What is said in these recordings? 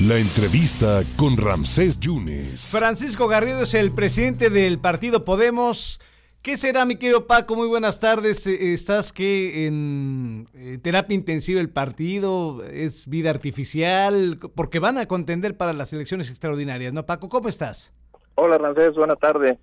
La entrevista con Ramsés Yunes. Francisco Garrido es el presidente del partido Podemos. ¿Qué será, mi querido Paco? Muy buenas tardes. Eh, ¿Estás que en terapia intensiva el partido? ¿Es vida artificial? Porque van a contender para las elecciones extraordinarias, ¿no, Paco? ¿Cómo estás? Hola, Ramsés. Buenas tardes.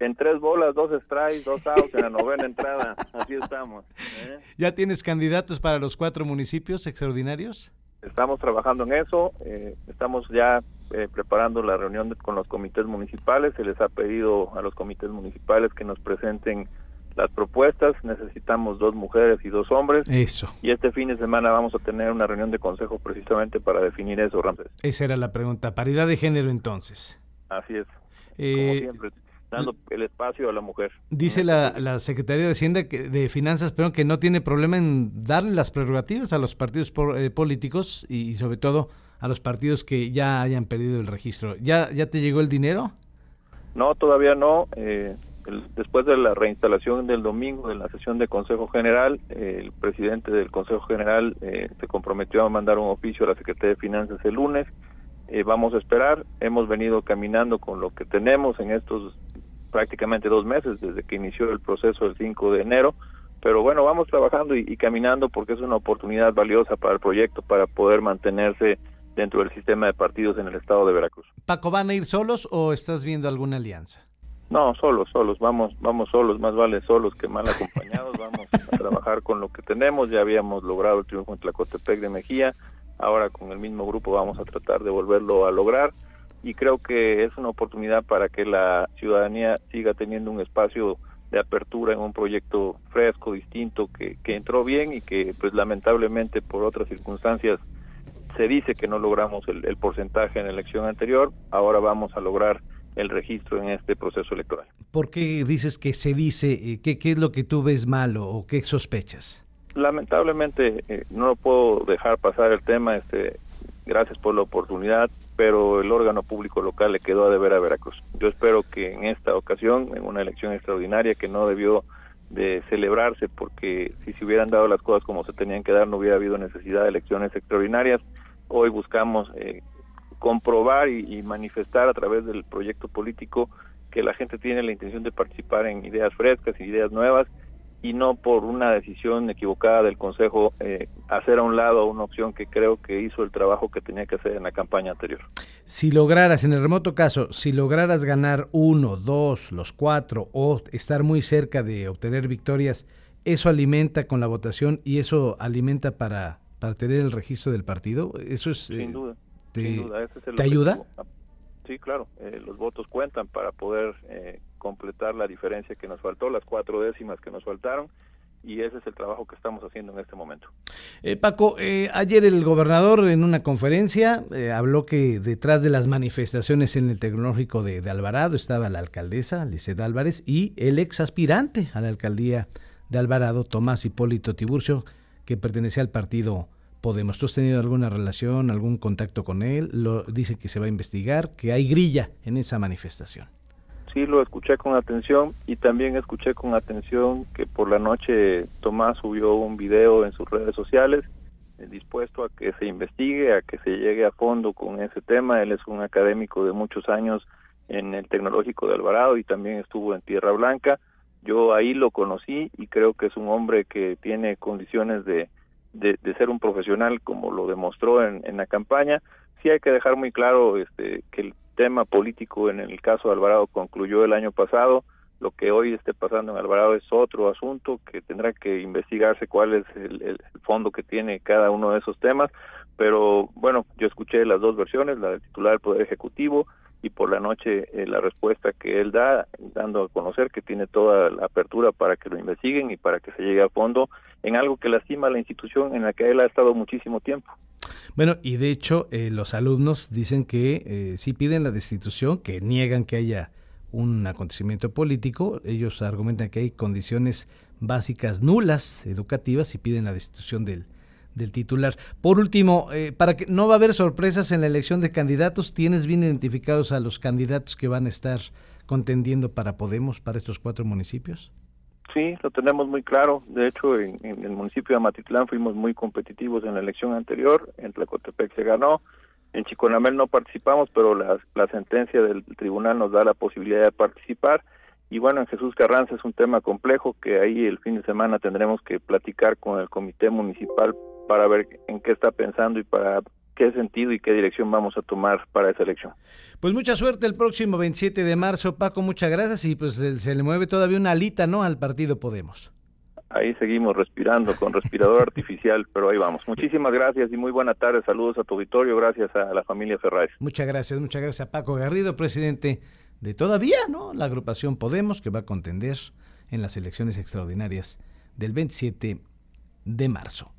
En tres bolas, dos strikes, dos outs en la novena entrada. Así estamos. ¿eh? ¿Ya tienes candidatos para los cuatro municipios extraordinarios? Estamos trabajando en eso, eh, estamos ya eh, preparando la reunión con los comités municipales, se les ha pedido a los comités municipales que nos presenten las propuestas, necesitamos dos mujeres y dos hombres. Eso. Y este fin de semana vamos a tener una reunión de consejo precisamente para definir eso, Ramsés. Esa era la pregunta, paridad de género entonces. Así es. Eh, Como siempre dando el espacio a la mujer. Dice la, la Secretaría de Hacienda que, de Finanzas, pero que no tiene problema en darle las prerrogativas a los partidos eh, políticos y, sobre todo a los partidos que ya hayan perdido el registro. ¿Ya, ya te llegó el dinero? No, todavía no. Eh, después de la reinstalación del domingo de la sesión de Consejo General, eh, el presidente del Consejo General se comprometió a mandar un oficio a la Secretaría de Finanzas el lunes. vamos a esperar. Hemos venido caminando con lo que tenemos en estos prácticamente dos meses desde que inició el proceso el 5 de enero, pero bueno, vamos trabajando y, caminando porque es una oportunidad valiosa para el proyecto para poder mantenerse dentro del sistema de partidos en el estado de Veracruz. Paco, ¿van a ir solos o estás viendo alguna alianza? No, solos, solos, vamos, vamos solos, más vale solos que mal acompañados, vamos a trabajar con lo que tenemos, ya habíamos logrado el triunfo en Tlacotepec de Mejía, ahora con el mismo grupo vamos a tratar de volverlo a lograr y creo que es una oportunidad para que la ciudadanía siga teniendo un espacio de apertura en un proyecto fresco, distinto, que, que entró bien y que pues lamentablemente por otras circunstancias se dice que no logramos el, el porcentaje en la elección anterior, ahora vamos a lograr el registro en este proceso electoral. ¿Por qué dices que se dice? Eh, ¿Qué, qué es lo que tú ves malo o qué sospechas? Lamentablemente eh, no lo puedo dejar pasar el tema, este, gracias por la oportunidad pero el órgano público local le quedó a deber a Veracruz. Yo espero que en esta ocasión, en una elección extraordinaria que no debió de celebrarse porque si se hubieran dado las cosas como se tenían que dar no hubiera habido necesidad de elecciones extraordinarias. Hoy buscamos eh, comprobar y, manifestar a través del proyecto político que la gente tiene la intención de participar en ideas frescas y ideas nuevas y no por una decisión equivocada del Consejo eh, hacer a un lado una opción que creo que hizo el trabajo que tenía que hacer en la campaña anterior. Si lograras, en el remoto caso, si lograras ganar uno, dos, los cuatro o estar muy cerca de obtener victorias, eso alimenta con la votación y eso alimenta para, para tener el registro del partido. Eso es... Sin eh, duda. Te, ayuda? Sí, claro. Eh, los votos cuentan para poder completar la diferencia que nos faltó, las cuatro décimas que nos faltaron, y ese es el trabajo que estamos haciendo en este momento. Eh, Paco, eh, ayer el gobernador en una conferencia eh, habló que detrás de las manifestaciones en el tecnológico de, Alvarado estaba la alcaldesa, Liceda Álvarez, y el ex aspirante a la alcaldía de Alvarado, Tomás Hipólito Tiburcio, que pertenecía al partido Podemos. ¿Tú has tenido alguna relación, algún contacto con él? Lo, dice que se va a investigar, que hay grilla en esa manifestación sí lo escuché con atención y también escuché con atención que por la noche Tomás subió un video en sus redes sociales eh, dispuesto a que se investigue, a que se llegue a fondo con ese tema. Él es un académico de muchos años en el Tecnológico de Alvarado y también estuvo en Tierra Blanca. Yo ahí lo conocí y creo que es un hombre que tiene condiciones de, de, ser un profesional como lo demostró en, la campaña. Sí hay que dejar muy claro este, que el tema político en el caso de Alvarado concluyó el año pasado. Lo que hoy esté pasando en Alvarado es otro asunto que tendrá que investigarse cuál es el, fondo que tiene cada uno de esos temas. Pero bueno, yo escuché las dos versiones, la del titular del Poder Ejecutivo y por la noche eh, la respuesta que él da, dando a conocer que tiene toda la apertura para que lo investiguen y para que se llegue a fondo en algo que lastima a la institución en la que él ha estado muchísimo tiempo. Bueno, y de hecho eh, los alumnos dicen que eh, si piden la destitución, que niegan que haya un acontecimiento político, ellos argumentan que hay condiciones básicas nulas educativas y piden la destitución del, del titular. Por último, eh, para que no va a haber sorpresas en la elección de candidatos, ¿tienes bien identificados a los candidatos que van a estar contendiendo para Podemos, para estos cuatro municipios? Sí, lo tenemos muy claro. De hecho, en, el municipio de Amatitlán fuimos muy competitivos en la elección anterior. En Tlacotepec se ganó. En Chiconamel no participamos, pero la sentencia del tribunal nos da la posibilidad de participar. Y bueno, en Jesús Carranza es un tema complejo que ahí el fin de semana tendremos que platicar con el comité municipal para ver en qué está pensando y para qué sentido y qué dirección vamos a tomar para esa elección. Pues mucha suerte el próximo 27 de marzo, Paco, muchas gracias y pues se le mueve todavía una alita, ¿no? Al partido Podemos. Ahí seguimos respirando con respirador artificial, pero ahí vamos. Muchísimas gracias y muy buena tarde. Saludos a tu auditorio. Gracias a la familia Ferraz. Muchas gracias, muchas gracias a Paco Garrido, presidente de todavía, ¿no? La agrupación Podemos que va a contender en las elecciones extraordinarias del 27 de marzo.